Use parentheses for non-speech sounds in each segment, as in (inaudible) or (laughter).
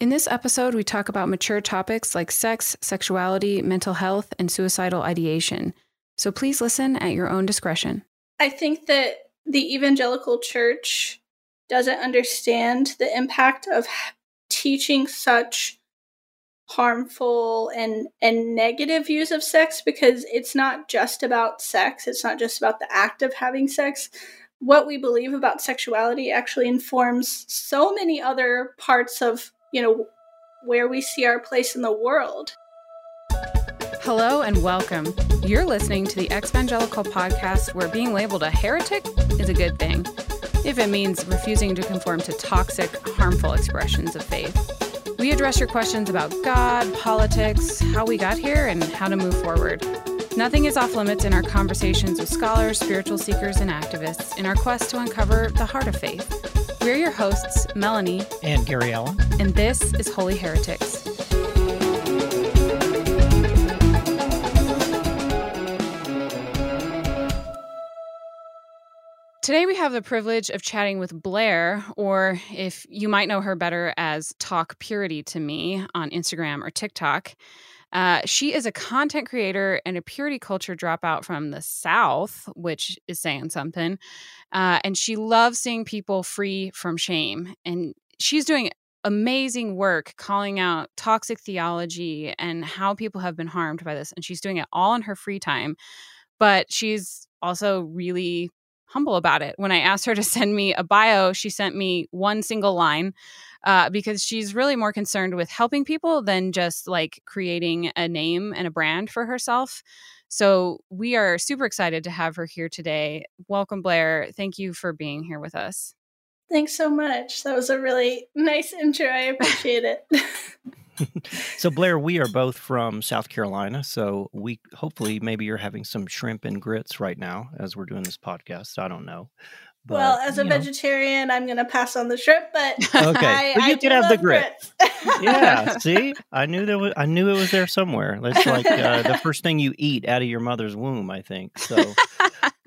In this episode, we talk about mature topics like sex, sexuality, mental health, and suicidal ideation. So please listen at your own discretion. I think that the evangelical church doesn't understand the impact of teaching such harmful and and negative views of sex because it's not just about sex it's not just about the act of having sex what we believe about sexuality actually informs so many other parts of you know where we see our place in the world hello and welcome you're listening to the Evangelical podcast where being labeled a heretic is a good thing if it means refusing to conform to toxic harmful expressions of faith we address your questions about God, politics, how we got here, and how to move forward. Nothing is off limits in our conversations with scholars, spiritual seekers, and activists in our quest to uncover the heart of faith. We're your hosts, Melanie and Gary Allen, and this is Holy Heretics. Today, we have the privilege of chatting with Blair, or if you might know her better as Talk Purity to Me on Instagram or TikTok. Uh, she is a content creator and a purity culture dropout from the South, which is saying something. Uh, and she loves seeing people free from shame. And she's doing amazing work calling out toxic theology and how people have been harmed by this. And she's doing it all in her free time. But she's also really humble about it. When I asked her to send me a bio, she sent me one single line uh, because she's really more concerned with helping people than just like creating a name and a brand for herself. So we are super excited to have her here today. Welcome, Blair. Thank you for being here with us. Thanks so much. That was a really nice intro. I appreciate it. (laughs) so Blair, we are both from South Carolina, so we hopefully maybe you're having some shrimp and grits right now as we're doing this podcast. I don't know. But, well, as a vegetarian, know. I'm going to pass on the shrimp, but (laughs) okay, I, well, you I can have the grits. grits. yeah, (laughs) see, I knew there was, I knew it was there somewhere. It's like uh, the (laughs) first thing you eat out of your mother's womb, I think. So,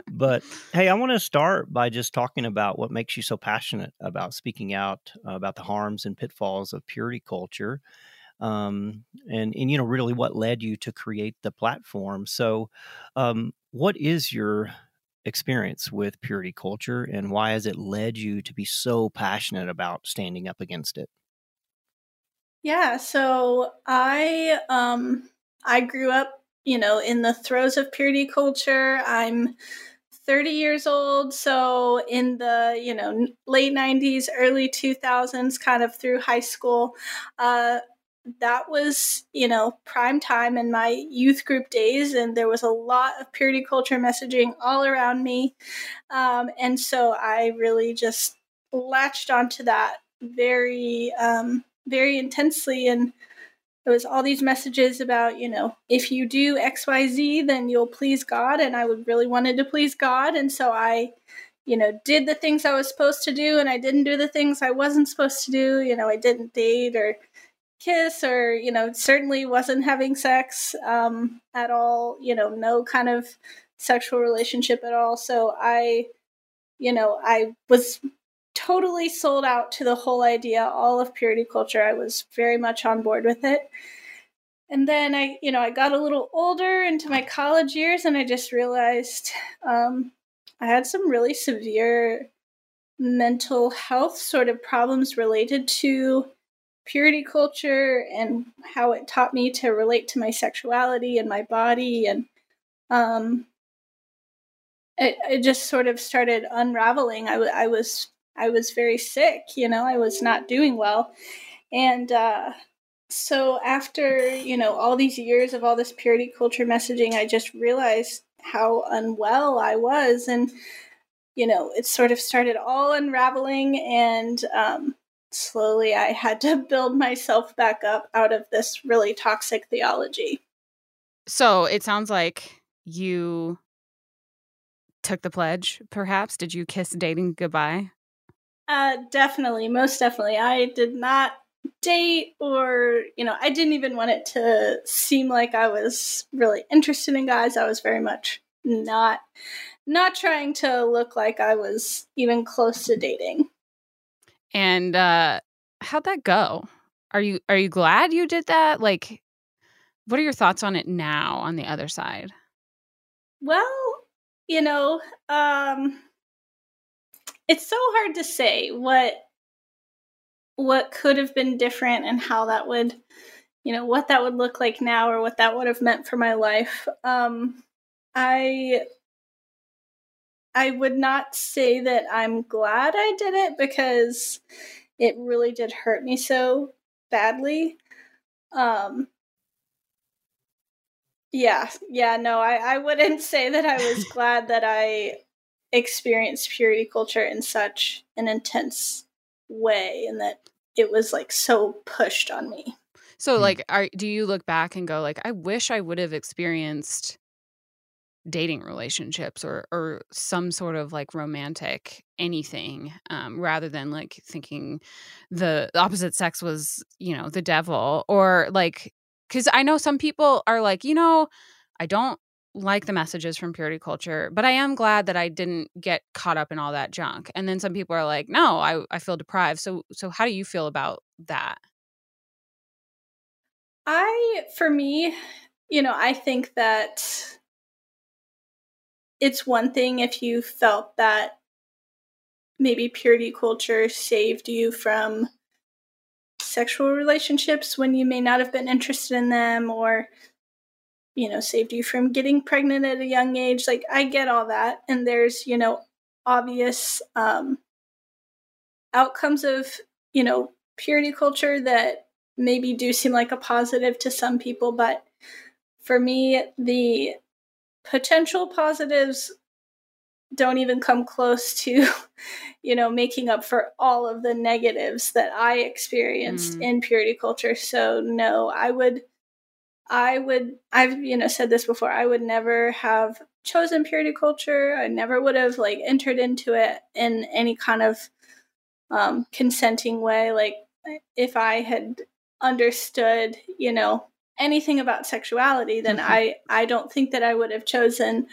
but hey, I want to start by just talking about what makes you so passionate about speaking out uh, about the harms and pitfalls of purity culture um, and and you know really what led you to create the platform. So, um, what is your experience with purity culture, and why has it led you to be so passionate about standing up against it? Yeah, so I um, I grew up, you know, in the throes of purity culture. I'm 30 years old so in the you know late 90s early 2000s kind of through high school uh, that was, you know, prime time in my youth group days, and there was a lot of purity culture messaging all around me. Um, and so I really just latched onto that very, um, very intensely. And it was all these messages about, you know, if you do X, Y, Z, then you'll please God. And I would really wanted to please God. And so I, you know, did the things I was supposed to do, and I didn't do the things I wasn't supposed to do. You know, I didn't date or kiss or you know certainly wasn't having sex um, at all you know no kind of sexual relationship at all. So i you know i was totally sold out to the whole idea all of purity culture. I was very much on board with it. And then i you know i got a little older into my college years and i just realized um, i had some really severe mental health sort of problems related to purity culture and how it taught me to relate to my sexuality and my body and um it, it just sort of started unraveling. I, w- I was i was very sick you know i was not doing well. And uh so after you know all these years of all this purity culture messaging i just realized how unwell i was. And you know it sort of started all unraveling and um slowly I had to (laughs) build myself back up out of this really toxic theology. So it sounds like you took the pledge, perhaps. Did you kiss dating goodbye? Uh, definitely, most definitely. I did not date or, you know, I didn't even want it to seem like I was really interested in guys. I was very much not not trying to look like I was even close to dating. And uh, how'd that go? are you are you glad you did that? Like what are your thoughts on it now on the other side? Well, you know, um it's so hard to say what what could have been different and how that would you know what that would look like now or what that would have meant for my life um i i would not say that i'm glad i did it because it really did hurt me so badly um yeah yeah no i i wouldn't (laughs) say that i was (laughs) glad that i experienced purity culture in such an intense way and that it was like so pushed on me. So like are do you look back and go like I wish I would have experienced dating relationships or or some sort of like romantic anything um rather than like thinking the opposite sex was, you know, the devil or like cuz I know some people are like, you know, I don't like the messages from purity culture, but I am glad that I didn't get caught up in all that junk. And then some people are like, no, I, I feel deprived. So so how do you feel about that? I for me, you know, I think that it's one thing if you felt that maybe purity culture saved you from sexual relationships when you may not have been interested in them or you know, saved you from getting pregnant at a young age. Like, I get all that. And there's, you know, obvious um, outcomes of, you know, purity culture that maybe do seem like a positive to some people. But for me, the potential positives don't even come close to (laughs) you know making up for all of the negatives that i experienced mm. in purity culture so no i would I would, I've, you know, said this before, I would never have chosen purity culture. I never would have like entered into it in any kind of um, consenting way. Like if I had understood, you know, anything about sexuality, then mm-hmm. I, I don't think that I would have chosen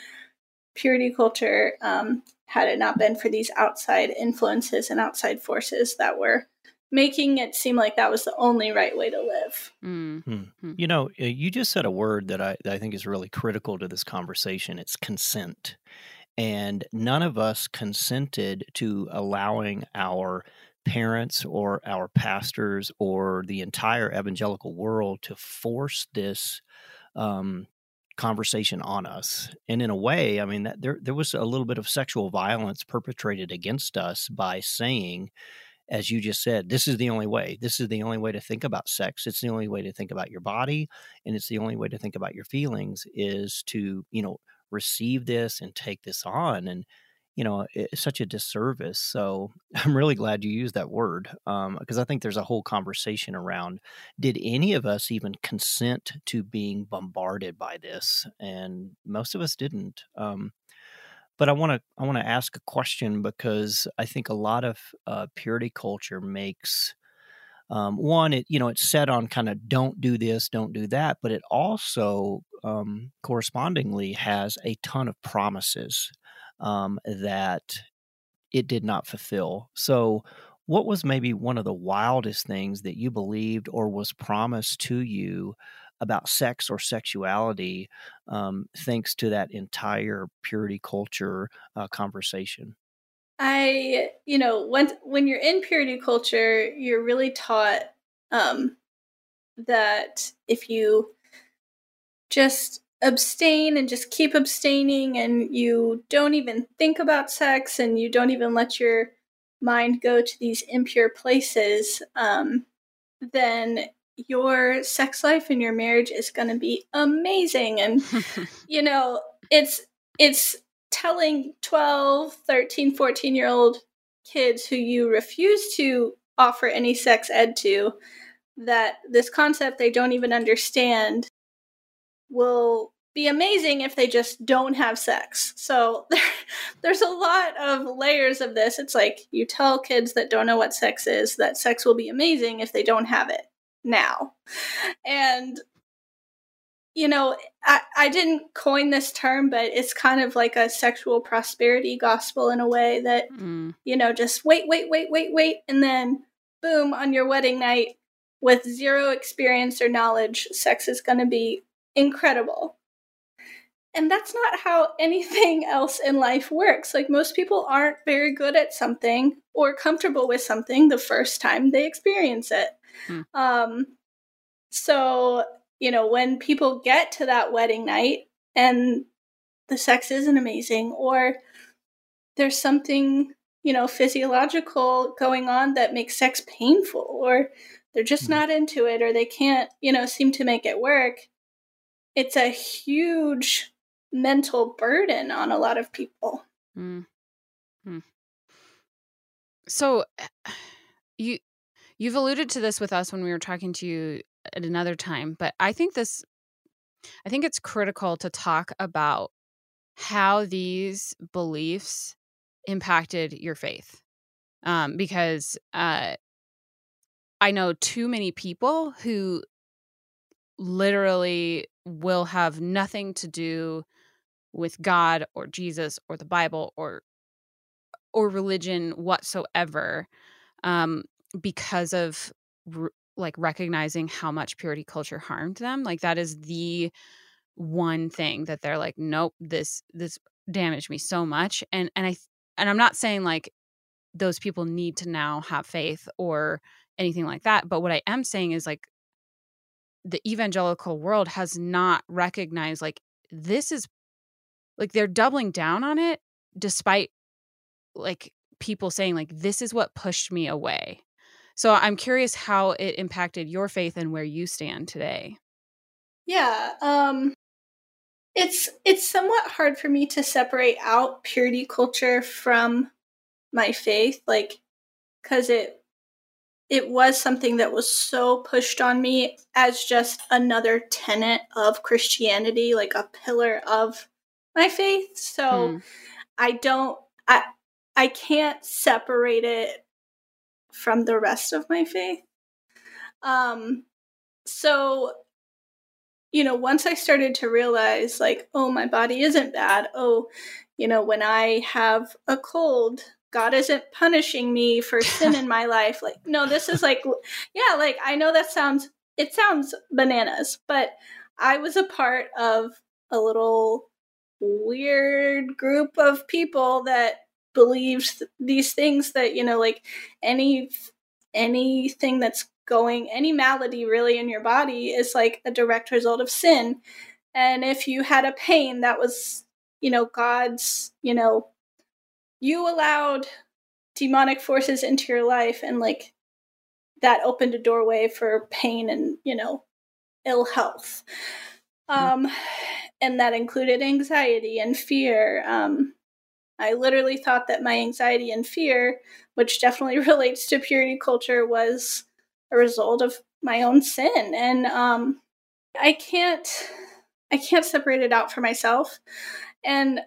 purity culture um, had it not been for these outside influences and outside forces that were making it seem like that was the only right way to live. Mm-hmm. You know, uh, you just said a word that I, that I think is really critical to this conversation. It's consent. And none of us consented to allowing our parents or our pastors or the entire evangelical world to force this um, conversation on us. And in a way, I mean, that there there was a little bit of sexual violence perpetrated against us by saying as you just said, this is the only way. This is the only way to think about sex. It's the only way to think about your body, and it's the only way to think about your feelings is to, you know, receive this and take this on. And, you know, it's such a disservice. So (laughs) I'm really glad you used that word because um, I think there's a whole conversation around did any of us even consent to being bombarded by this? And most of us didn't. Um, but I want to I want to ask a question because I think a lot of uh, purity culture makes um, one it you know it's set on kind of don't do this don't do that but it also um, correspondingly has a ton of promises um, that it did not fulfill so what was maybe one of the wildest things that you believed or was promised to you about sex or sexuality um, thanks to that entire purity culture uh, conversation? I, you know, when when you're in purity culture, you're really taught um, that if you just abstain and just keep abstaining and you don't even think about sex and you don't even let your mind go to these impure places, um, then your sex life and your marriage is going to be amazing. And (laughs) you know it's it's telling 12 13 14 year old kids who you refuse to offer any sex ed to that this concept they don't even understand will be amazing if they just don't have sex. So there, (laughs) there's a lot of layers of this. It's like you tell kids that don't know what sex is that sex will be amazing if they don't have it now. And you know, I, I didn't coin this term, but it's kind of like a sexual prosperity gospel in a way that, mm. you know, just wait, wait, wait, wait, wait, and then boom, on your wedding night, with zero experience or knowledge, sex is going to be incredible. And that's not how (laughs) anything else in life works. Like, most people aren't very good at something or comfortable with something the first time they experience it. Hmm. Um, so, you know, when people get to that wedding night and the sex isn't amazing, or there's something, you know, physiological going on that makes sex painful, or they're just mm. not into it, or they can't, you know, seem to make it work, it's a huge mental burden on a lot of people. Mm. Hmm. So, (sighs) you you've alluded to this with us when we were talking to you at another time, but I think this I think it's critical to talk about how these beliefs impacted your faith. Um, because uh, I know too many people who literally will have nothing to do with God or Jesus or the Bible or or religion whatsoever um, because of like recognizing how much purity culture harmed them like that is the one thing that they're like nope this this damaged me so much. And and i and i'm not saying like those people need to now have faith or anything like that but what i am saying is like the evangelical world has not recognized like this is like they're doubling down on it despite like people saying like this is what pushed me away so I'm curious how it impacted your faith and where you stand today. Yeah, um it's it's somewhat hard for me to separate out purity culture from my faith like cuz it it was something that was so pushed on me as just another tenet of Christianity, like a pillar of my faith. So hmm. I don't I I can't separate it from the rest of my faith. Um, so, you know, once I started to realize, like, oh, my body isn't bad. Oh, you know, when I have a cold, God isn't punishing me for (laughs) sin in my life. Like, no, this is like, (laughs) yeah, like, I know that sounds, it sounds bananas, but I was a part of a little weird group of people that believes these things that you know like any anything that's going any malady really in your body is like a direct result of sin and if you had a pain that was you know god's you know you allowed demonic forces into your life and like that opened a doorway for pain and you know ill health um and that included anxiety and fear um I literally thought that my anxiety and fear, which definitely (laughs) relates to purity culture, was a result of my own sin. And um, I can't I can't separate it out for myself. And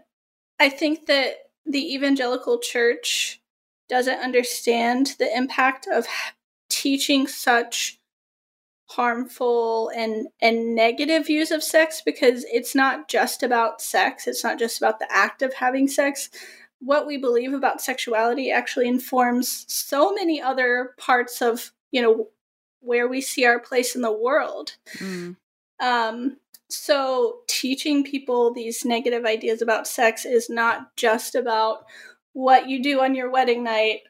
I think that the evangelical church doesn't understand the impact of teaching such harmful and and negative views of sex because it's not just about sex it's not just about the act of having sex what we believe about sexuality actually informs so many other parts of you know where we see our place in the world mm. um, so teaching people these negative ideas about sex is not just about what you do on your wedding night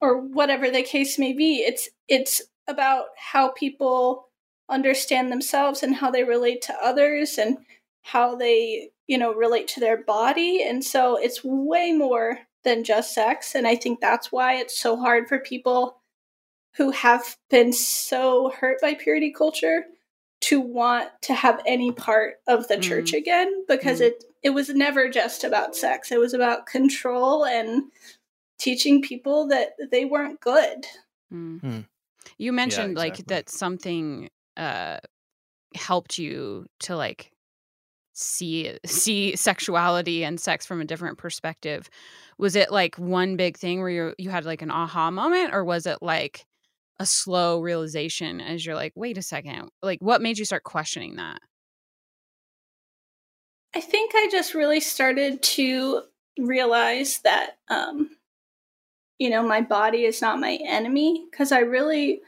or whatever the case may be it's it's about how people understand themselves and how they relate to others and how they, you know, relate to their body. And so it's way more than just sex. And I think that's why it's so hard for people who have been so hurt by purity culture to want to have any part of the mm. church again because mm. it it was never just about sex. It was about control and teaching people that they weren't good. Mm. Mm. You mentioned yeah, exactly. like that something uh helped you to like see see sexuality and sex from a different perspective. Was it like one big thing where you you had like an aha moment or was it like a slow realization as you're like, wait a second, like what made you start questioning that? I think I just really started to realize that um you know, my body is not my enemy because I really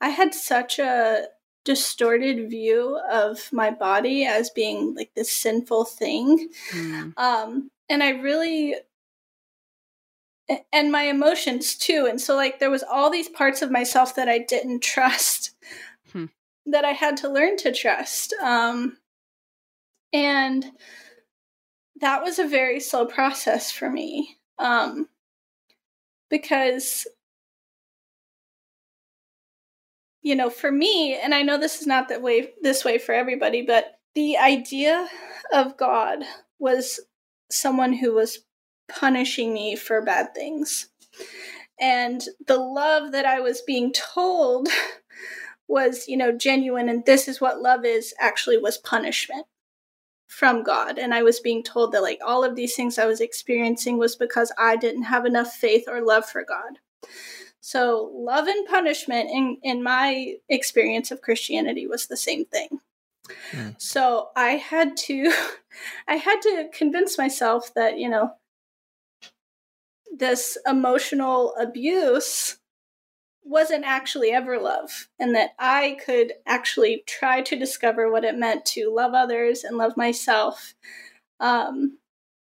I had such a distorted view of my body as being like this sinful thing. Mm. Um, and I really and my emotions too. And so like there was all these parts of myself that I didn't trust hmm. that I had to learn to trust. Um, and that was a very slow process for me. Um, because you know, for me, and I know this is not that way this way for everybody, but the idea of God was someone who was punishing me for bad things. And the love that I was being told (laughs) was, you know, genuine and this is what love is actually was punishment from God. And I was being told that like all of these things I was experiencing was because I didn't have enough faith or love for God. So love and punishment in, in my experience of Christianity was the same thing. Mm. So I had to (laughs) I had to convince myself that, you know, this emotional abuse wasn't actually ever love, and that I could actually try to discover what it meant to love others and love myself. Um,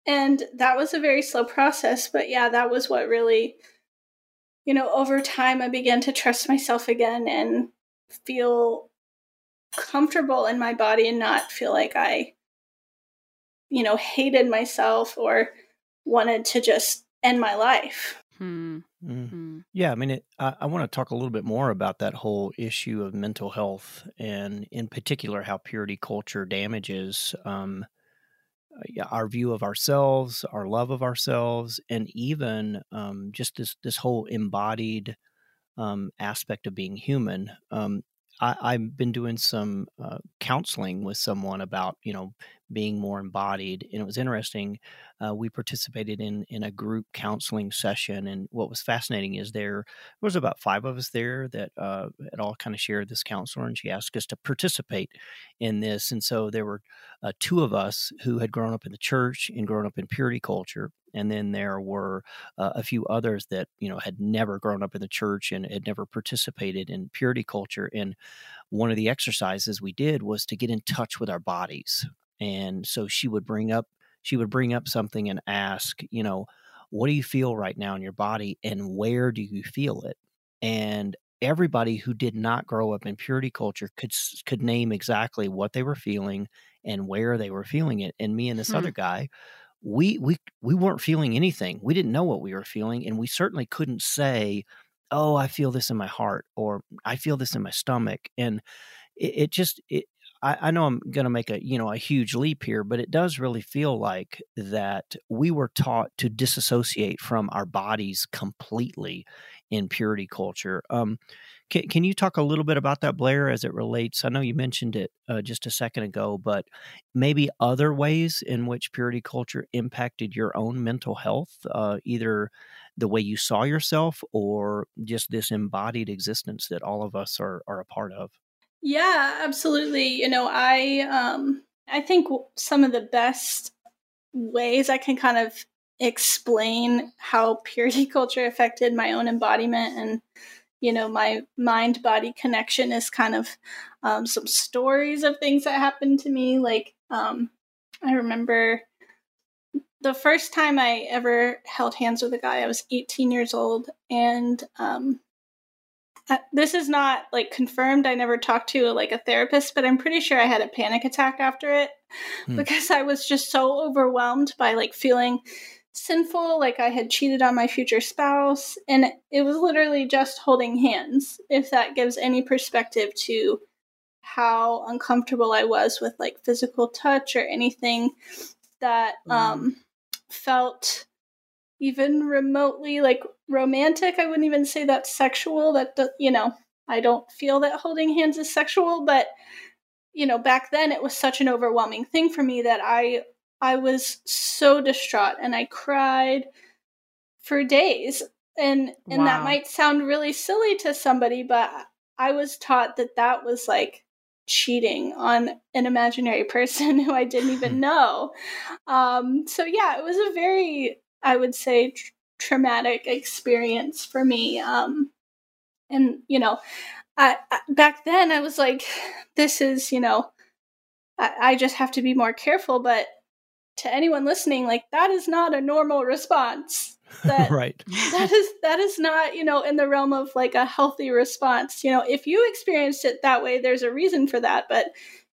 and that was a very slow process, but yeah, that was what really, you know, over time I began to trust myself again and feel comfortable in my body and not feel like I, you know, hated myself or wanted to just end my life. Hmm. Mm. Mm. Yeah, I mean, it, I, I want to talk a little bit more about that whole issue of mental health, and in particular, how purity culture damages um, uh, our view of ourselves, our love of ourselves, and even um, just this this whole embodied um, aspect of being human. Um, I, have been doing some uh, counseling with someone about you know being more embodied, and it was interesting. Uh, we participated in in a group counseling session, and what was fascinating is there was about five of us there that uh, had all kind of shared this counselor, and she asked us to participate in this, and so there were uh, two of us who had grown up in the church and grown up in purity culture, and then there were uh, a few others that you know had never grown up in the church and had never participated in purity culture and one of the exercises we did was to get in touch with our bodies and so she would bring up she would bring up something and ask you know what do you feel right now in your body and where do you feel it and everybody who did not grow up in purity culture could could name exactly what they were feeling and where they were feeling it and me and this hmm. other guy we we we weren't feeling anything. We didn't know what we were feeling, and we certainly couldn't say, "Oh, I feel this in my heart," or "I feel this in my stomach." And it, it just it, I, I know I'm going to make a you know a huge leap here, but it does really feel like that we were taught to disassociate from our bodies completely in purity culture. Um, can, can you talk a little bit about that, Blair, as it relates? I know you mentioned it uh, just a second ago, but maybe other ways in which purity culture impacted your own mental health, uh, either the way you saw yourself or just this embodied existence that all of us are, are a part of. Yeah, absolutely. You know, I um, I think some of the best ways I can kind of explain how purity (laughs) culture affected my own embodiment and you know my mind body connection is kind of um, some stories of things that happened to me like um, i remember the first time i ever held hands with a guy i was 18 years old and um, this is not like confirmed i never talked to like a therapist but i'm pretty sure i had a panic attack after it hmm. because i was just so overwhelmed by like feeling sinful, like I had cheated on my future spouse, and it was literally just holding hands, if that gives any perspective to how uncomfortable I was with like physical touch or anything that mm. um, felt even remotely like romantic. I wouldn't even say that's sexual. That, you know, I don't feel that holding hands is sexual, but you know, back then it was such an overwhelming thing for me that I I was so distraught and I cried for days. And and wow. that might sound really silly to somebody, but I was taught that that was like cheating on an imaginary (laughs) person who I didn't even (laughs) know. Um, so yeah, it was a very, I would say, tr- traumatic experience for me. Um, and you know, I, I, back then I was like, this is, you know, I, I just have to be more careful. But to anyone listening, like that is not a normal response. (laughs) That, right. That is that is not, you know, in the realm of like a healthy response. You know, if you experienced it that way, there's a reason for that, but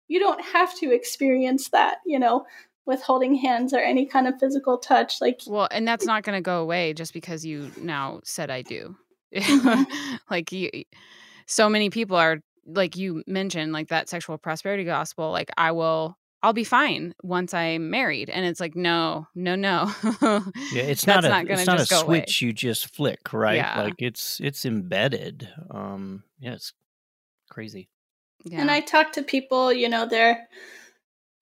you don't have to experience that, you know, with holding hands or any kind of physical touch. Like Well, and that's not gonna go away just because you now said I do. (laughs) like you so many people are like you mentioned like that sexual prosperity gospel like i will i'll be fine once i'm married and it's like no no no yeah (laughs) it's not a not it's not a switch away. you just flick right yeah. like it's it's embedded um yeah it's crazy yeah. and i talk to people you know they're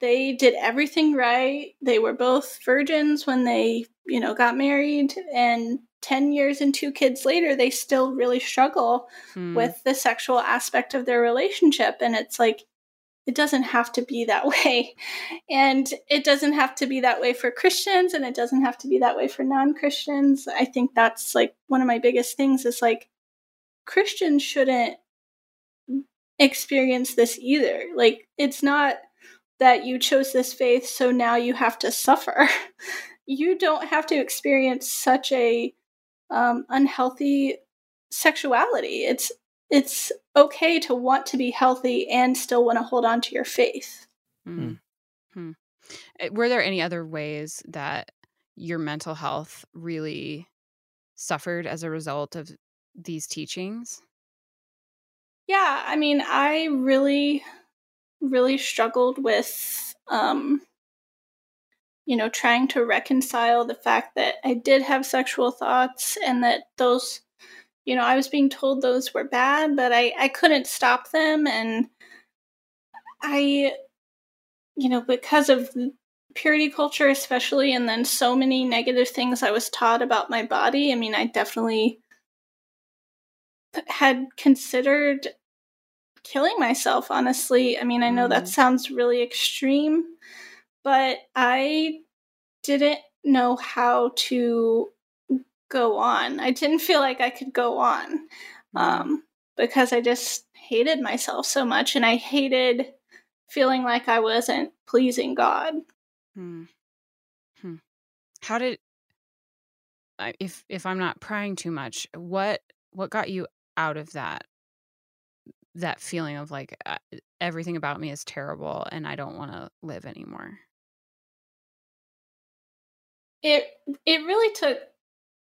they did everything right they were both virgins when they you know got married and 10 years and two kids later, they still really struggle mm. with the sexual aspect of their relationship. And it's like, it doesn't have to be that (laughs) way. And it doesn't have to be that way for Christians and it doesn't have to be that way for non Christians. I think that's like one of my biggest things is like Christians shouldn't experience this either. Like, it's not that you chose this faith, so now you have to suffer. (laughs) you don't have to experience such a um, unhealthy sexuality. It's it's okay to want to be healthy and still want to hold on to your faith. Mm. Hmm. Eh, were there any other ways that your mental health really suffered as a result of these teachings? Yeah, I mean, I really, really struggled with um, you know, trying to reconcile the fact that I did have sexual thoughts and that those, you know, I was being told those were bad, but I, I couldn't stop them. And I, you know, because of purity culture, especially, and then so many negative things I was taught about my body, I mean, I definitely had considered killing myself, honestly. I mean, I know mm. that sounds really extreme but I didn't know how to go on. I didn't feel like I could go on mm-hmm. um, because I just hated myself so much and I hated feeling like I wasn't pleasing God. Hmm. Hmm. How did if if I'm not prying too much, what what got you out of that that feeling of like uh, everything about me is terrible and I don't want to live anymore? It it really took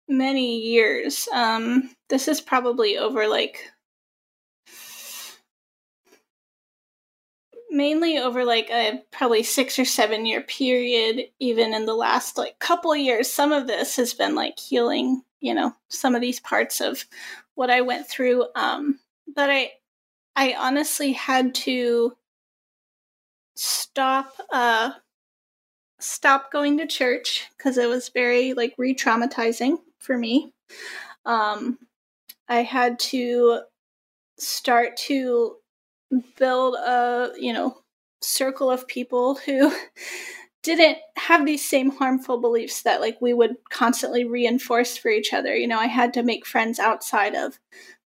many years. Um, this is probably over like mainly over like a probably six or seven year period even in the last like couple years some of this has been like healing you know some of these parts of what i went through um but i i honestly had to stop uh stopped going to church because it was very like re-traumatizing for me. Um, I had to start to build a you know circle of people who (laughs) didn't have these same harmful beliefs that like we would constantly reinforce for each other you know i had to make friends outside of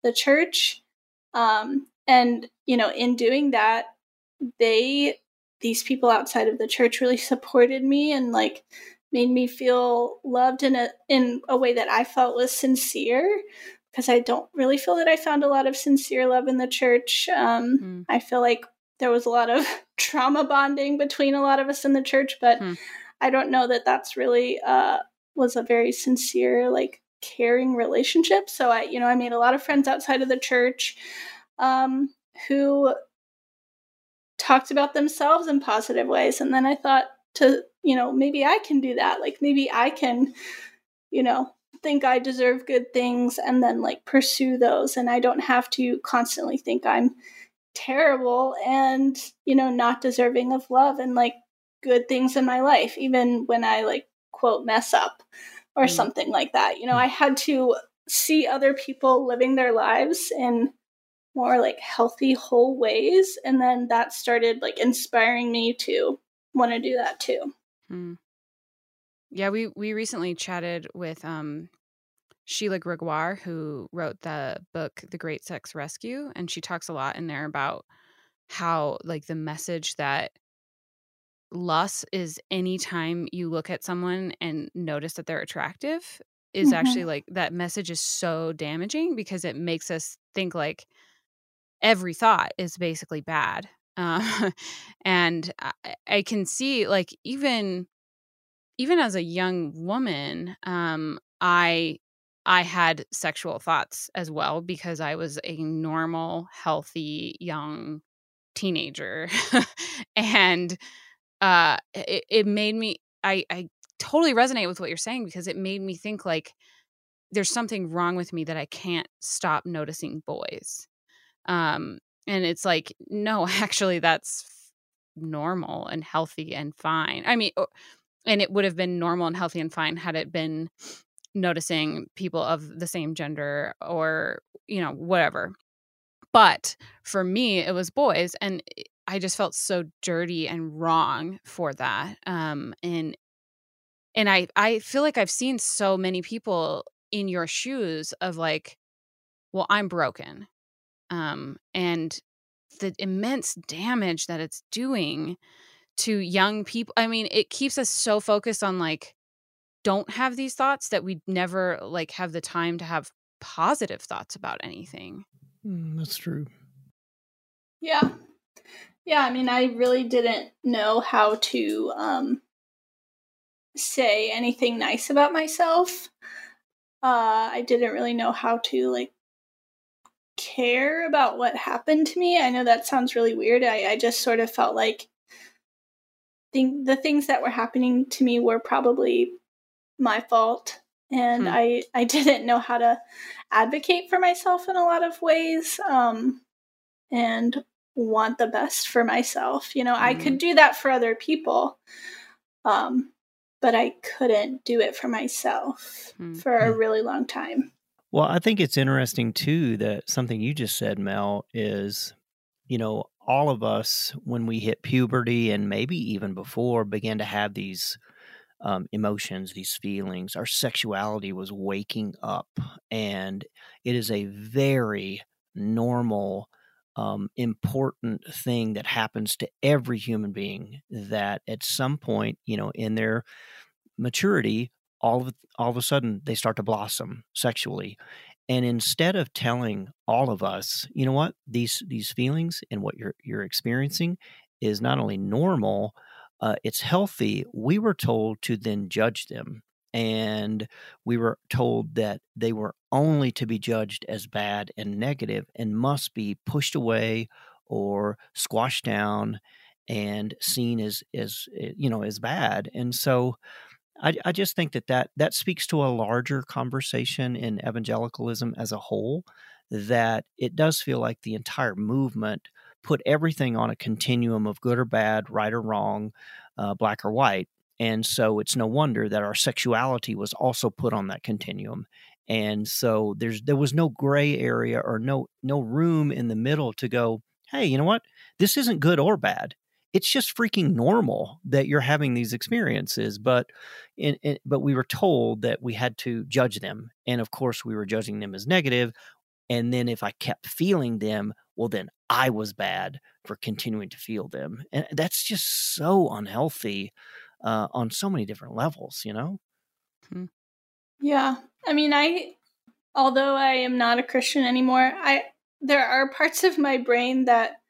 the church um, and you know in doing that they these people outside of the church really supported me and like made me feel loved in a in a way that I felt was sincere because I don't really feel that I found a lot of sincere love in the church. Um, mm. I feel like there was a lot of (laughs) trauma bonding between a lot of us in the church, but mm. I don't know that that's really uh, was a very sincere, like caring relationship. So I, you know, I made a lot of friends outside of the church um, who talked about themselves in positive ways. And then I thought to, you know, maybe I can do that. Like maybe I can, you know, think I deserve good things and then like pursue those. And I don't have to constantly think I'm terrible and, you know, not deserving of love and like good things in my life, even when I like quote mess up or mm. something like that. You know, I had to see other people living their lives in more like healthy whole ways and then that started like inspiring me to want to do that too hmm. yeah we we recently chatted with um Sheila Gregoire, who wrote the book The Great Sex Rescue, and she talks a lot in there about how like the message that lust is anytime you look at someone and notice that they're attractive is mm-hmm. actually like that message is so damaging because it makes us think like every thought is basically bad uh, (laughs) and I, I, can see like even even as a young woman um i i had sexual thoughts as well because i was a normal healthy young teenager (laughs) and uh it, it made me i i totally resonate with what you're saying because it made me think like there's something wrong with me that i can't stop noticing boys um and it's like no (laughs) actually that's normal and healthy and fine. I mean and it would have been normal and healthy and fine had it been noticing people of the same gender or you know whatever. But for me it was boys and i just felt so dirty and wrong for that um and and i i feel like i've seen so many people in your shoes of like well i'm broken um and the immense damage that it's doing to young people i mean it keeps us so focused on like don't have these thoughts that we never like have the time to have positive thoughts about anything. Mm, that's true. Yeah. Yeah i mean i really didn't know how to um say anything nice about myself. Uh i didn't really know how to like care about what happened to me i know that sounds really weird i, I just sort of felt like think the things that were happening to me were probably my fault and hmm. i i (laughs) didn't know how to advocate for myself in a lot of ways um and want the best for myself you know mm. i could mm-hmm. do that for other people um but i couldn't do it for myself hmm. for a hmm. really long time well i think it's interesting too that something you just said mel is you know all of us, when we hit puberty and maybe even before, began to have these um, emotions, these feelings. Our sexuality was waking up, and it is a very normal, um, important thing that happens to every human being. That at some point, you know, in their maturity, all of all of a sudden they start to blossom sexually, and instead of telling all of us, you know what, these these feelings and what you're you're experiencing is not only normal, uh, it's healthy. We were told to then judge them, and we were told that they were only to be judged as bad and negative and must be pushed away or squashed down and seen as as eh, you know as bad. And so I, I just think that, that that speaks to a larger conversation in evangelicalism as a whole. That it does feel like the entire movement put everything on a continuum of good or bad, right or wrong, uh, black or white. And so it's no wonder that our sexuality was also put on that continuum. And so there's there was no gray area or no no room in the middle to go, hey, you know what? This isn't good or bad it's just freaking normal that you're having these experiences but in, in, but we were told that we had to judge them and of course we were judging them as negative and then if i kept feeling them well then i was bad for continuing to feel them and that's just so unhealthy uh, on so many different levels you know hmm. yeah i mean i although i am not a christian anymore i there are parts of my brain that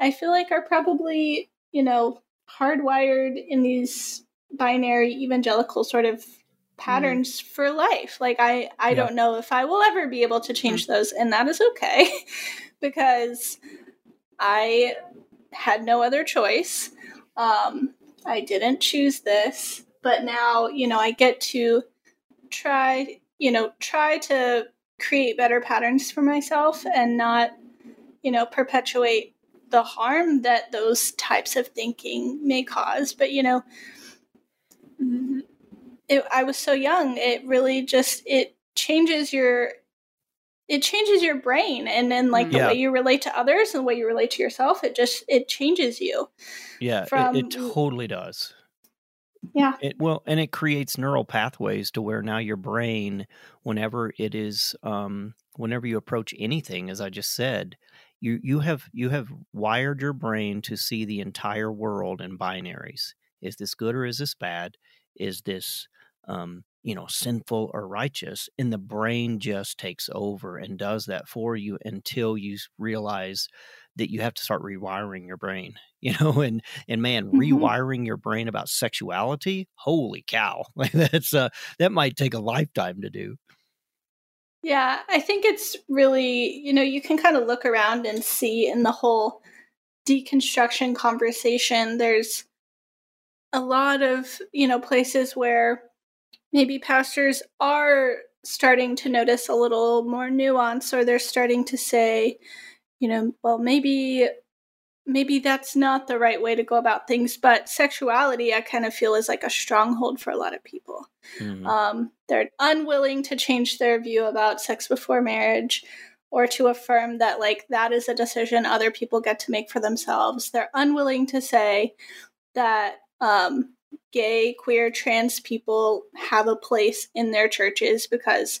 I feel like are probably, you know, hardwired in these binary evangelical sort of patterns mm. for life. Like I I yeah. don't know if I will ever be able to change mm. those and that is okay (laughs) because I had no other choice. Um I didn't choose this, but now, you know, I get to try, you know, try to create better patterns for myself and not, you know, perpetuate the harm that those types of thinking may cause. But you know, it, I was so young. It really just it changes your it changes your brain and then like the yeah. way you relate to others and the way you relate to yourself it just it changes you yeah from, it, it totally does Yeah. It, well, and it creates neural pathways to where now your brain, whenever it is, um, whenever you approach anything, as I just said, you you have you have wired your brain to see the entire world in binaries. Is this good or is this bad? Is this um, you know sinful or righteous? And the brain just takes over and does that for you until you realize that you have to start rewiring your brain (laughs) you know and and man mm-hmm. rewiring your brain about sexuality holy cow (laughs) like that's uh that might take a lifetime to do yeah i think it's really you know you can kind of look around and see in the whole deconstruction conversation there's a lot of you know places where maybe pastors are starting to notice a little more nuance or they're starting to say you know, well, maybe maybe that's not the right way to go about things but sexuality i kind of feel is like a stronghold for a lot of people mm-hmm. um, they're unwilling to change their view about sex before marriage or to affirm that like that is a decision other people get to make for themselves they're unwilling to say that um, gay queer trans people have a place in their churches because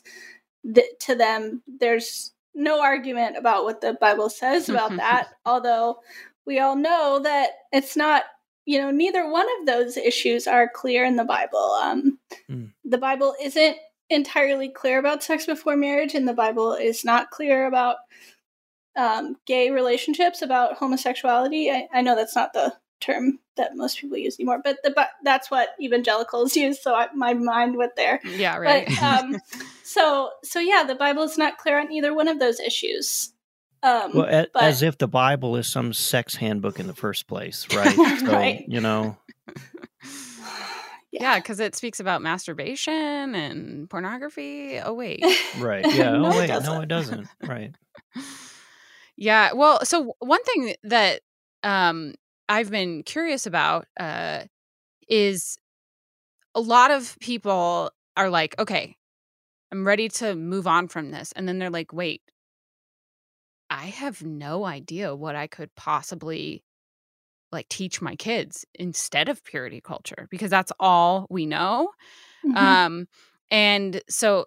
th- to them there's no argument about what the Bible says about (laughs) that, although we all know that it's not, you know, neither one of those issues are clear in the Bible. Um, mm. The Bible isn't entirely clear about sex before marriage, and the Bible is not clear about um, gay relationships, about homosexuality. I, I know that's not the term that most people use anymore, but the, but that's what evangelicals (laughs) use. So I, my mind went there. Yeah, right. But, (laughs) um, so so yeah, the Bible is not clear on either one of those issues. Um, well, a, but, as if the Bible is some sex handbook in the first place, (laughs) right? So, right. You know. (sighs) Yeah, because yeah, it speaks about masturbation and pornography. Oh wait, right? (laughs) Yeah. no, oh wait, it no, it doesn't. Right. (laughs) Yeah. Well, so one thing that um, I've been curious about uh, is a lot of people are like, okay, I'm ready to move on from this. And then they're like, wait, I have no idea what I could possibly like teach my kids instead of purity culture because that's all we know. Mm-hmm. Um, and so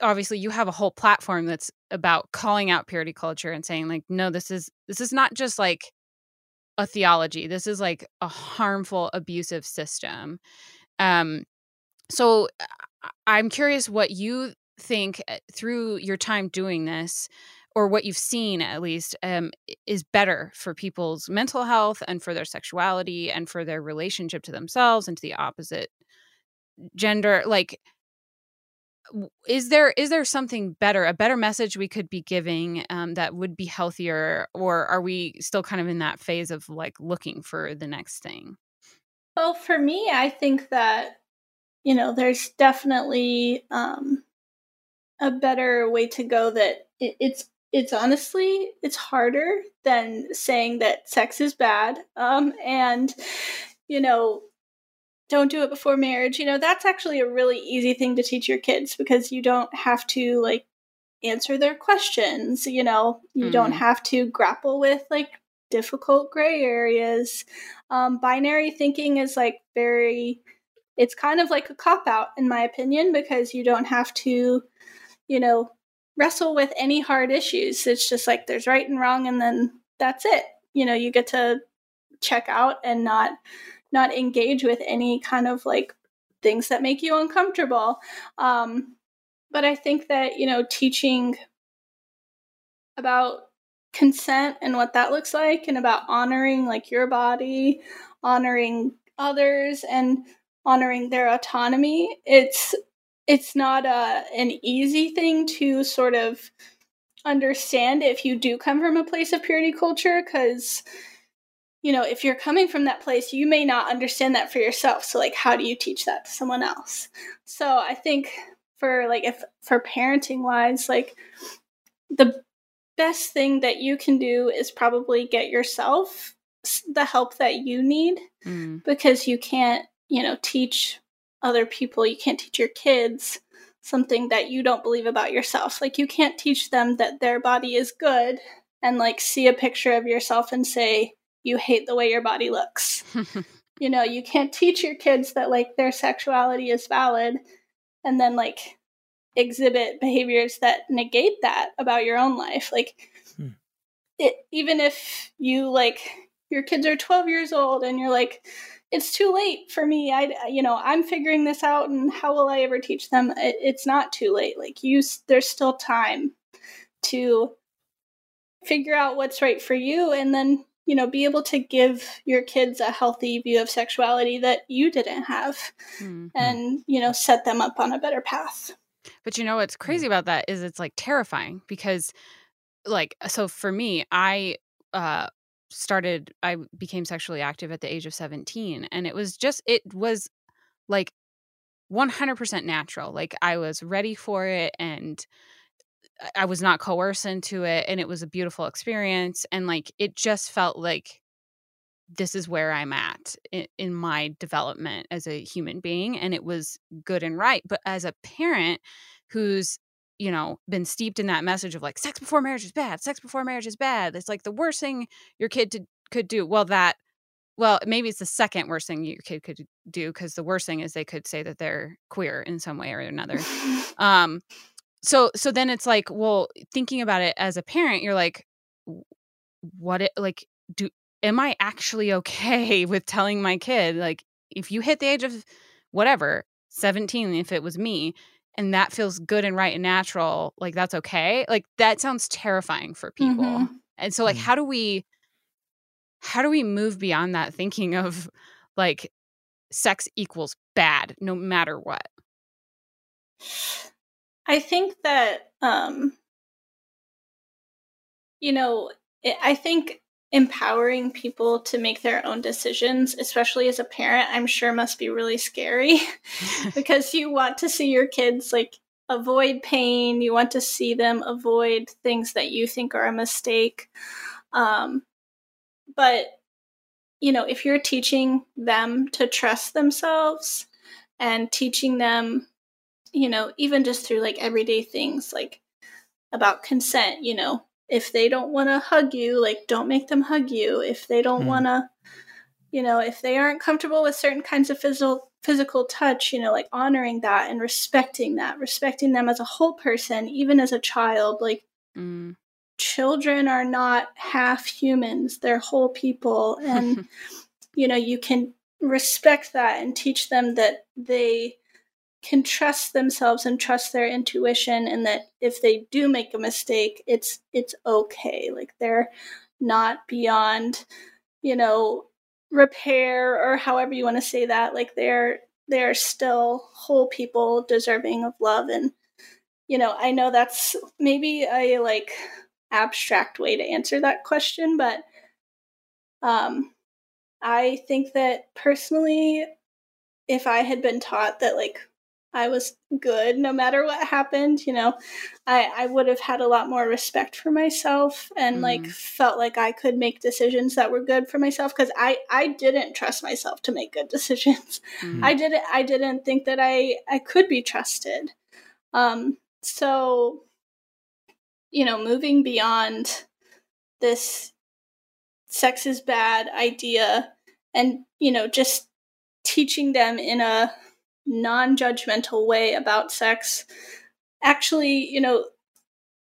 obviously you have a whole platform that's about calling out purity culture and saying like no this is this is not just like a theology. This is like a harmful, abusive system. Um, so I'm curious what you think eh, through your time doing this, or what you've seen at least, um, is better for people's mental health and for their sexuality and for their relationship to themselves and to the opposite gender. Like, is there is there something better a better message we could be giving um, that would be healthier or are we still kind of in that phase of like looking for the next thing well for me i think that you know there's definitely um, a better way to go that it, it's it's honestly it's harder than saying that sex is bad um, and you know don't do it before marriage you know that's actually a really easy thing to teach your kids because you don't have to like answer their questions you know you mm. don't mm-hmm. have to grapple with like difficult gray areas um, binary thinking is like very it's kind of like a cop out in my opinion because you don't have to you know wrestle with any hard issues it's just like there's right and wrong and then that's it you know you get to check out and not not engage with any kind of like things that make you uncomfortable. Um, but I think that, you know, teaching about consent and what that looks like and about honoring like your body, honoring others and honoring their autonomy, it's it's not a an easy thing to sort of understand if you do come from a place of purity culture because you know, if you're coming from that place, you may not understand that for yourself. So, like, how do you teach that to someone else? So, I think for like, if for parenting wise, like, the best thing that you can do is probably get yourself the help that you need mm. because you can't, you know, teach other people, you can't teach your kids something that you don't believe about yourself. Like, you can't teach them that their body is good and like see a picture of yourself and say, you hate the way your body looks. (laughs) You know, you can't teach your kids that like their sexuality is valid and then like exhibit behaviors that negate that about your own life. Like hmm. it even if you like your kids are 12 years old and you're like it's too late for me. I you know, I'm figuring this out and how will I ever teach them? It, it's not too late. Like you there's still time to figure out what's right for you and then you know be able to give your kids a healthy view of sexuality that you didn't have mm-hmm. and you know set them up on a better path but you know what's crazy about that is it's like terrifying because like so for me i uh started i became sexually active at the age of 17 and it was just it was like 100% natural like i was ready for it and I was not coerced into it and it was a beautiful experience and like it just felt like this is where I'm at in, in, my development as a human being and it was good and right but as a parent who's you know been steeped in that message of like sex before marriage is bad sex before marriage is bad. It's like the worst thing your kid to, could do. Well that well maybe it's the second worst thing your kid could do because the worst thing is they could say that they're queer in some way or another. (laughs) Um so so then it's like well thinking about it as a parent you're like what it like do am i actually okay (laughs) with telling my kid like if you hit the age of whatever 17 if it was me and that feels good and right and natural like that's okay like that sounds terrifying for people mm-hmm. and so like mm-hmm. how do we how do we move beyond that thinking of like sex equals bad no matter what I think that um you know, I think empowering people to make their own decisions, especially as a parent, I'm sure must be really scary (laughs) (laughs) because you want to see your kids like avoid pain, you want to see them avoid things that you think are a mistake. Um but you know, if you're teaching them to trust themselves and teaching them you know, even just through like everyday things like about consent, you know, if they don't want to hug you, like don't make them hug you. If they don't mm. want to, you know, if they aren't comfortable with certain kinds of physical physical touch, you know, like honoring that and respecting that, respecting them as a whole person, even as a child, like mm. children are not half humans, they're whole people (laughs) and you know, you can respect that and teach them that they can trust themselves and trust their intuition and that if they do make a mistake it's it's okay. Like they're not beyond you know repair or however you want to say that. Like they're they're still whole people deserving of love. And you know i know that's maybe a like abstract way to answer that question but um i think that personally if i had been taught that like I was good no matter what happened. You know, I, I would have had a lot more respect for myself and mm. like felt like I could make decisions that were good for myself because I, I didn't trust myself to make good (laughs) decisions. Mm. I didn't I didn't think that I, I could be trusted. Um so you know, moving beyond this sex is bad idea and you know just teaching them in a non judgmental way about sex. Actually, you know,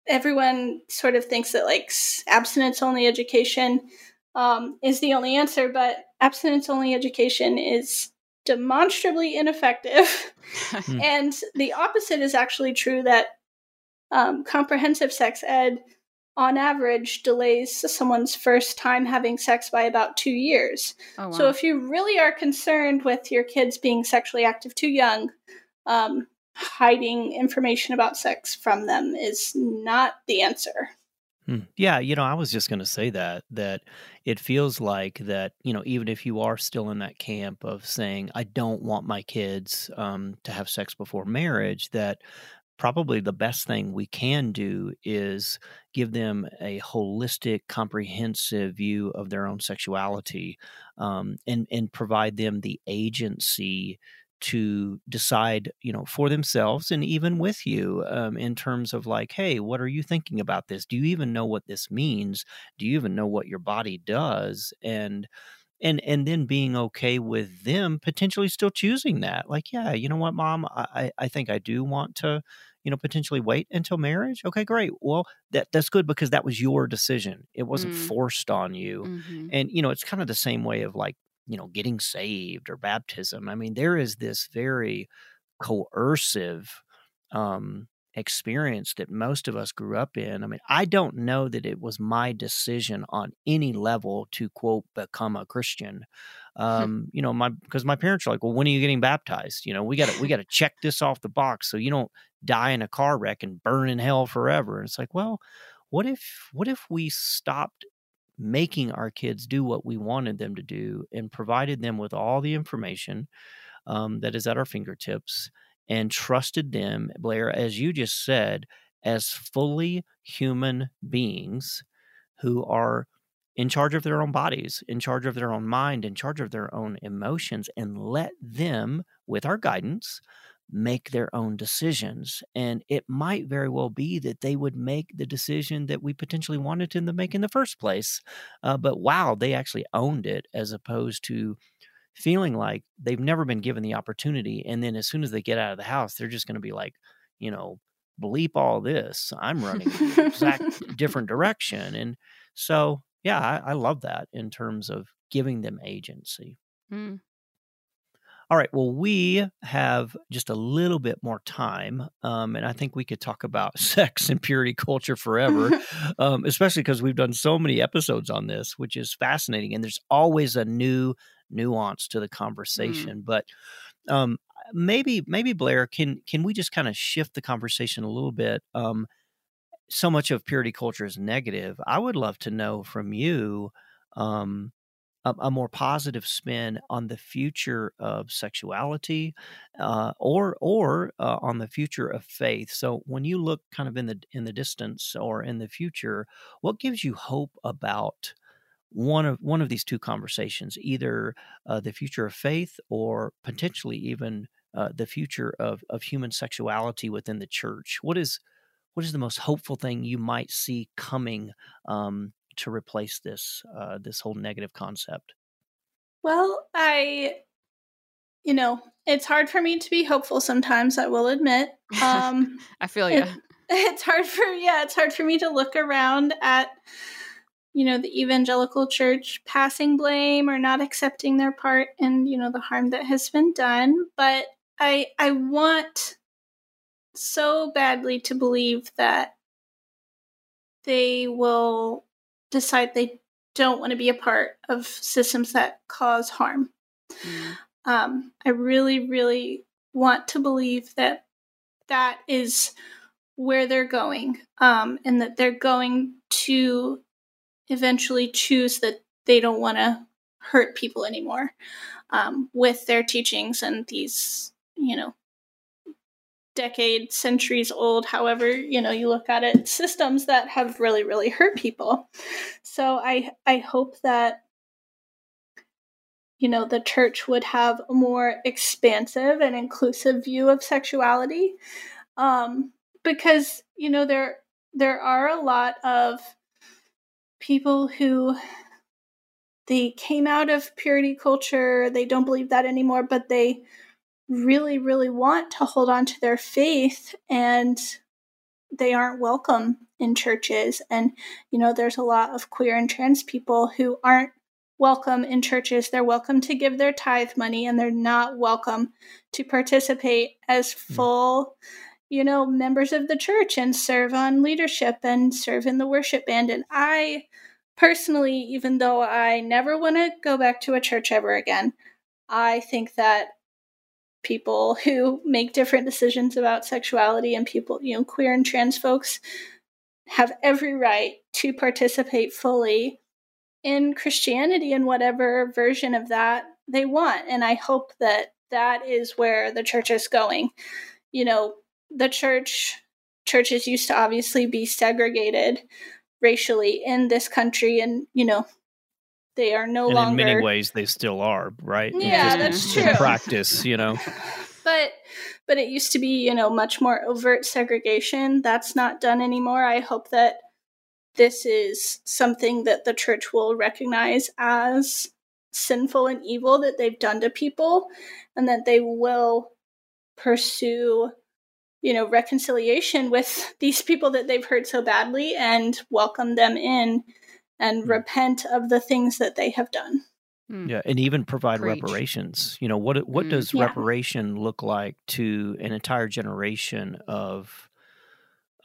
everyone sort of thinks that like abstinence only education um, is the only answer, but abstinence only education is demonstrably ineffective. (laughs) Hmm. and the opposite is actually true that um, comprehensive sex ed on average delays someone's first time having sex by about two years. Oh, wow. So if you really are concerned with your kids being sexually active too young, um, hiding information about sex from them is not the answer. Hmm. Yeah, you know, I was just going to say that that it feels like that, you know, even if you are still in that camp of saying I don't want my kids um, to have sex before marriage, that probably the best thing we can do is give them a holistic, comprehensive view of their own sexuality um, and, and provide them the agency to decide you know for themselves and even with you um, in terms of like hey what are you thinking about this? Do you even know what this means? Do you even know what your body does? And and and then being okay with them potentially still choosing that like yeah you know what mom? I i think i do want to you know potentially wait until marriage? Okay great. Well that that's good because that was your decision. It wasn't mm. forced on you. Mm-hmm. and you know it's kind of the same way of like you know getting saved or baptism. I mean there is this very coercive um experience that most of us grew up in. I mean, I don't know that it was my decision on any level to quote become a Christian. Hmm. (laughs) Um, you know, my because my parents are like, "Well, when are you getting baptized?" You know, we got to we got to check this off the box so you don't die in a car wreck and burn in hell forever. And it's like, well, what if what if we stopped making our kids do what we wanted them to do and provided them with all the information um, that is at our fingertips and trusted them, Blair, as you just said, as fully human beings who are in charge of their own bodies, in charge of their own mind, in charge of their own emotions, and let them, with our guidance, make their own decisions. And it might very well be that they would make the decision that we potentially wanted them to make in the first place. Uh, but wow, they actually owned it as opposed to feeling like they've never been given the opportunity. And then as soon as they get out of the house, they're just going to be like, you know, bleep all this. I'm running exact (laughs) different direction. And so, yeah, I, I, love that in terms of giving them agency. Mm. All right. Well, we have just a little bit more time. Um, and I think we could talk about (laughs) sex and purity culture forever, (laughs) um, especially because we've done so many episodes on this, which is fascinating. And there's always a new nuance to the mm. conversation. Mm. But um, maybe, maybe Blair, can can we just kind of shift the conversation a little bit? Um, so much of purity culture is negative. I would love to know from you um, a, a, more positive spin on the future of sexuality, uh, or or uh, on the future of faith. So when you look kind of in the in the distance or in the future, what gives you hope about one of one of these two conversations, either uh, the future of faith or potentially even uh, the future of of human sexuality within the church. What is what is the most hopeful thing you might see coming um, to replace this uh, this whole negative concept? Well, I, you know, it's hard for me to be hopeful sometimes. I will admit. (laughs) Um, I feel you. It, (laughs) it's hard for yeah, it's hard for me to look around at you know the evangelical church passing blame or not accepting their part in you know the harm that has been done but i i want so badly to believe that they will decide they don't want to be a part of systems that cause harm mm. um, i really really want to believe that that is where they're going um, and that they're going to eventually choose that they don't want to hurt people anymore um, with their teachings and these, you know, decades, centuries old, however, you know, you look at it, systems that have really, really hurt people. So I I hope that you know the church would have a more expansive and inclusive view of sexuality um, because you know there there are a lot of people who they came out of purity culture, they don't believe that anymore, but they really, really want to hold on to their faith and they aren't welcome in churches. And, you know, there's a lot of queer and trans people who aren't welcome in churches. They're welcome to give their tithe money and they're not welcome to participate as hmm. full you know, members of the church and serve on leadership and serve in the worship band. And I personally, even though I never want to go back to a church ever again, I think that people who make different decisions about sexuality and people, you know, queer and trans folks have every right to participate fully in Christianity in whatever version of that they want. And I hope that that is where the church is going. You know, the church churches used to obviously be segregated racially in this country and you know they are no and longer in many ways they still are right? Yeah that's true. practice you know? (sighs) But but it used to be you know much more overt segregation. That's not done anymore. I hope that this is something that the church will recognize as sinful and evil that they've done to people and that they will pursue you know reconciliation with these people that they've hurt so badly and welcome them in and mm. repent of the things that they have done mm. yeah and even provide Preach. reparations you know what what mm. does yeah. reparation look like to an entire generation of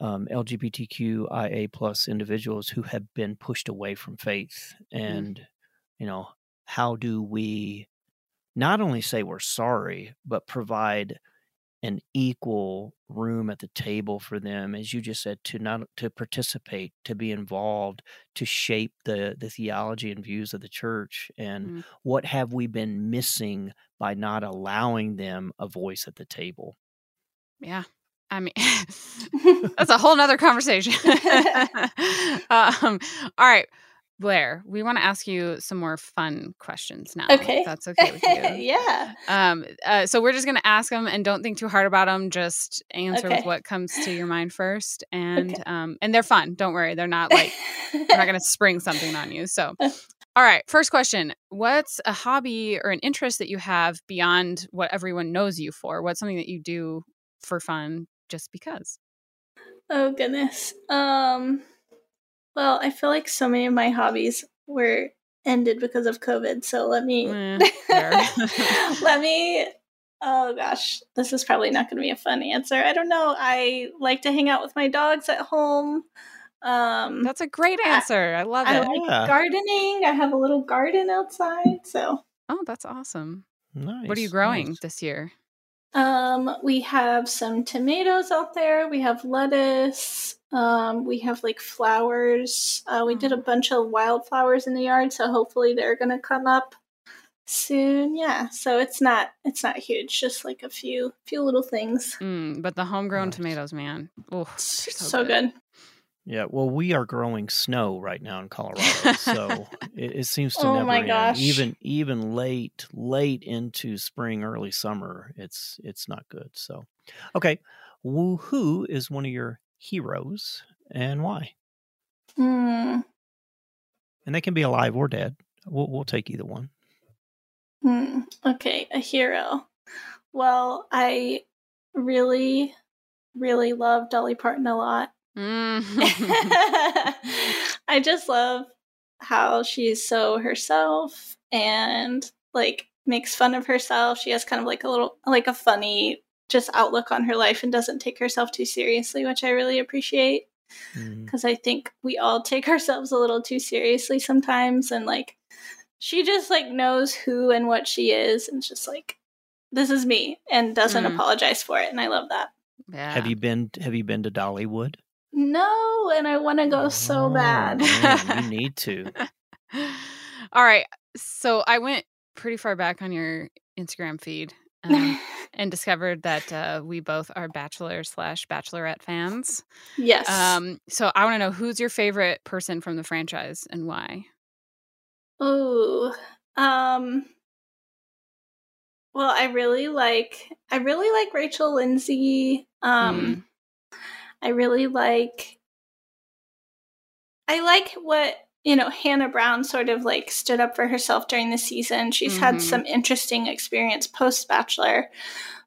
um, lgbtqia plus individuals who have been pushed away from faith mm. and you know how do we not only say we're sorry but provide an equal room at the table for them as you just said to not to participate to be involved to shape the the theology and views of the church and mm. what have we been missing by not allowing them a voice at the table yeah I mean, (laughs) (laughs) that's a whole nother conversation. (laughs) um, all right. Blair, we want to ask you some more fun questions now. Okay. that's okay with (laughs) you. yeah. Um, uh, so we're just going to ask them and don't think too hard about them. Just answer okay. with what comes to your mind first. And, okay. um, and they're fun. Don't worry. They're not like, they're not going (laughs) to spring something on you. So, all right. First question. What's a hobby or an interest that you have beyond what everyone knows you for? What's something that you do for fun just because? Oh, goodness. Um, well, I feel like so many of my hobbies were ended because of COVID. So let me mm, (laughs) let me oh gosh, this is probably not going to be a fun answer. I don't know. I like to hang out with my dogs at home. Um, That's a great answer. I, I love I it. like yeah. gardening. I have a little garden outside. So oh, that's awesome. Nice. What are you growing nice. this year? Um, we have some tomatoes out there. We have lettuce. Um, we have like flowers. Uh, we did a mm. bunch of wildflowers in the yard, so hopefully they're gonna come up soon. Yeah, so it's not it's not huge, just like a few few little things. Mm, but the homegrown nice. tomatoes, man, oh, so, so good. good. Yeah, well, we are growing snow right now in Colorado, (laughs) so it, it, seems to oh never end. Gosh. Even even late late into spring, early summer, it's it's not good. So, okay, who who is one of your heroes and why? Hmm. And they can be alive or dead. We'll we'll take either one. Hmm. Okay, a hero. Well, I really, really love Dolly Parton a lot. Mm. (laughs) (laughs) I just love how she's so herself and like makes fun of herself. She has kind of like a little like a funny just outlook on her life and doesn't take herself too seriously, which I really appreciate. Because mm. I think we all take (laughs) ourselves a little too seriously sometimes, and like she just like knows who and what she is, and just like this is me, and doesn't mm. apologize for it, and I love that. Yeah. Have you been Have you been to Dollywood? No, and I want to go so bad. man, you (laughs) need to. (laughs) All right. So I went pretty far back on your Instagram feed um, (laughs) and discovered that uh, we both are Bachelor slash Bachelorette fans. Yes. Um, so I want to know who's your favorite person from the franchise and why. Oh, um, well, I really like I really like Rachel Lindsay. Um, mm. I really like I like what you know Hannah Brown sort of like stood up for herself during the season. She's mm-hmm. had some interesting experience post Bachelor,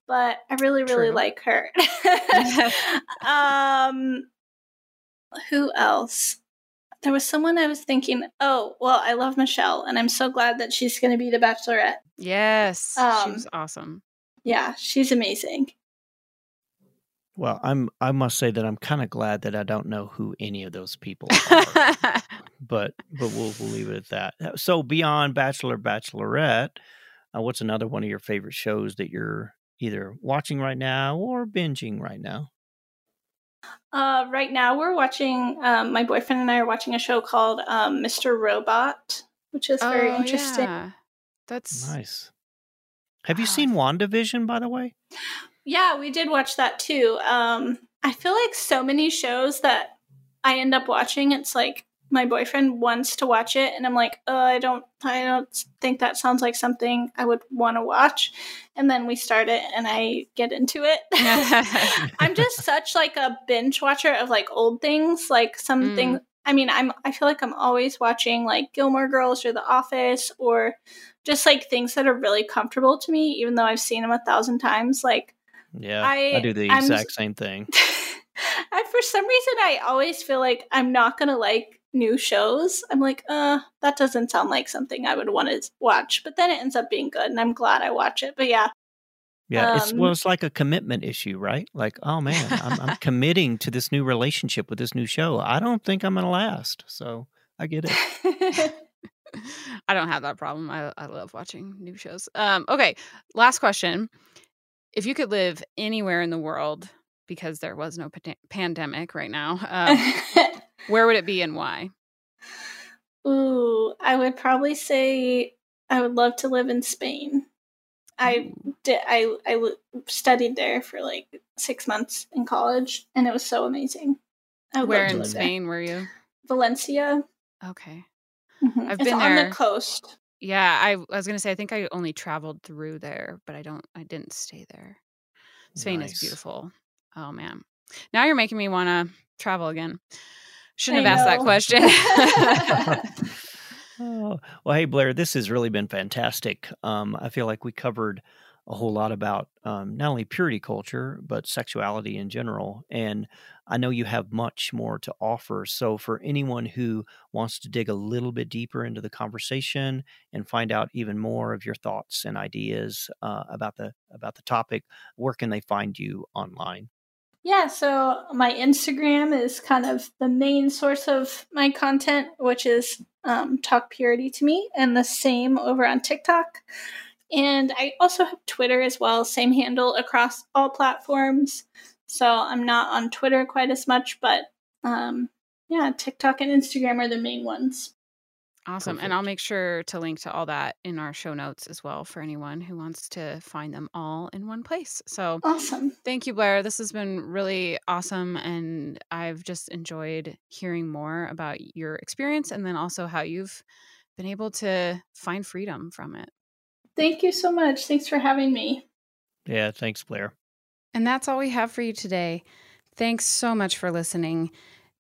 but I really really True. like her. (laughs) (laughs) um who else? There was someone I was thinking, oh, well, I love Michelle, and I'm so glad that she's going to be the Bachelorette. Yes, um, she's awesome. Yeah, she's amazing. Well, I'm I must say that I'm kind of glad that I don't know who any of those people are. (laughs) but but we'll we'll leave it at that. Uh, so beyond Bachelor Bachelorette, uh, what's another one of your favorite shows that you're either watching right now or binging right now? Uh, right now we're watching. Um, my boyfriend and I are watching a show called um, Mr. Robot, which is very oh, interesting. Yeah. That's nice. Have you seen WandaVision, by the way? Yeah, we did watch that too. Um, I feel like so many shows that I end up watching, it's like my boyfriend wants to watch it, and I'm like, oh, I don't, I don't think that sounds like something I would want to watch. And then we start it, and I get into it. (laughs) I'm just (laughs) such like a binge watcher of like old things, like something. Mm. I mean, I'm I feel like I'm always watching like Gilmore Girls or The Office or just like things that are really comfortable to me, even though I've seen them a thousand times. Like, yeah, I, I do the exact I'm, same thing. (laughs) I, for some reason, I always feel like I'm not gonna like new shows. I'm like, uh, that doesn't sound like something I would want to watch. But then it ends up being good, and I'm glad I watch it. But yeah, yeah, it's well, um it's like a commitment issue, right? Like, oh man, I'm, I'm (laughs) committing to this new relationship with this new show. I don't think I'm going to last, so I get it. (laughs) I don't have that problem. I I love watching new shows. Um, okay, last question: If you could live anywhere in the world because there was no pa- pandemic right now, (laughs) um, where would it be and why? Ooh, I would probably say I would love to live in Spain. I did. I I studied there for like six months in college, and it was so amazing. Where in Spain there. were you? Valencia. Okay, mm-hmm. I've it's been on there. the coast. Yeah, I, I was gonna say I think I only traveled through there, but I don't. I didn't stay there. Spain nice. is beautiful. Oh man, now you're making me want to travel again. Shouldn't I have asked that question. (laughs) (laughs) Oh, well, hey, Blair, this has really been fantastic. Um, I feel like we covered a whole lot about um, not only purity culture, but sexuality in general. And I know you have much more to offer. So, for anyone who wants to dig a little bit deeper into the conversation and find out even more of your thoughts and ideas uh, about the about the topic, where can they find you online? Yeah, so my Instagram is kind of the main source of my content, which is um, Talk Purity to me, and the same over on TikTok. And I also have Twitter as well, same handle across all platforms. So I'm not on Twitter quite as much, but um, yeah, TikTok and Instagram are the main ones. Awesome. Perfect. And I'll make sure to link to all that in our show notes as well for anyone who wants to find them all in one place. So awesome. Thank you, Blair. This has been really awesome. And I've just enjoyed hearing more about your experience and then also how you've been able to find freedom from it. Thank you so much. Thanks for having me. Yeah, thanks, Blair. And that's all we have for you today. Thanks so much for listening.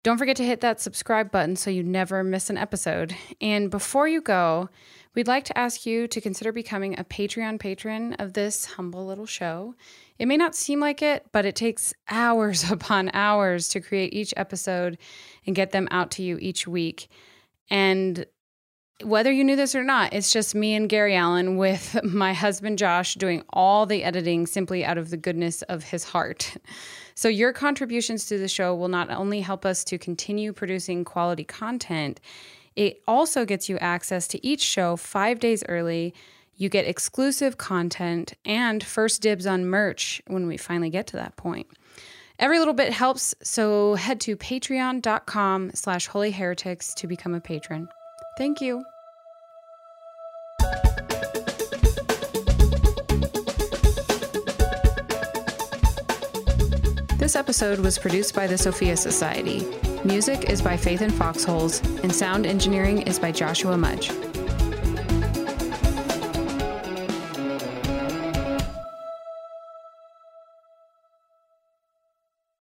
Don't forget to hit that subscribe button so you never miss an episode. And before you go, we'd like to ask you to consider becoming a Patreon patron of this humble little show. It may not seem like it, but it takes hours (laughs) upon hours to create each episode and get them out to you each week. And whether you knew this or not, it's just me and Gary Allen with (laughs) my husband Josh doing all the editing simply out of the goodness of his heart. So, your contributions to the show will not only help us to continue producing quality content, it also gets you access to each show five days early. You get exclusive content and first dibs on merch when we finally get to that point. Every little bit helps, so head to patreon.com slash holyheretics to become a patron. Thank you. This episode was produced by the Sophia Society. Music is by Faith and Foxholes, and sound engineering is by Joshua Mudge.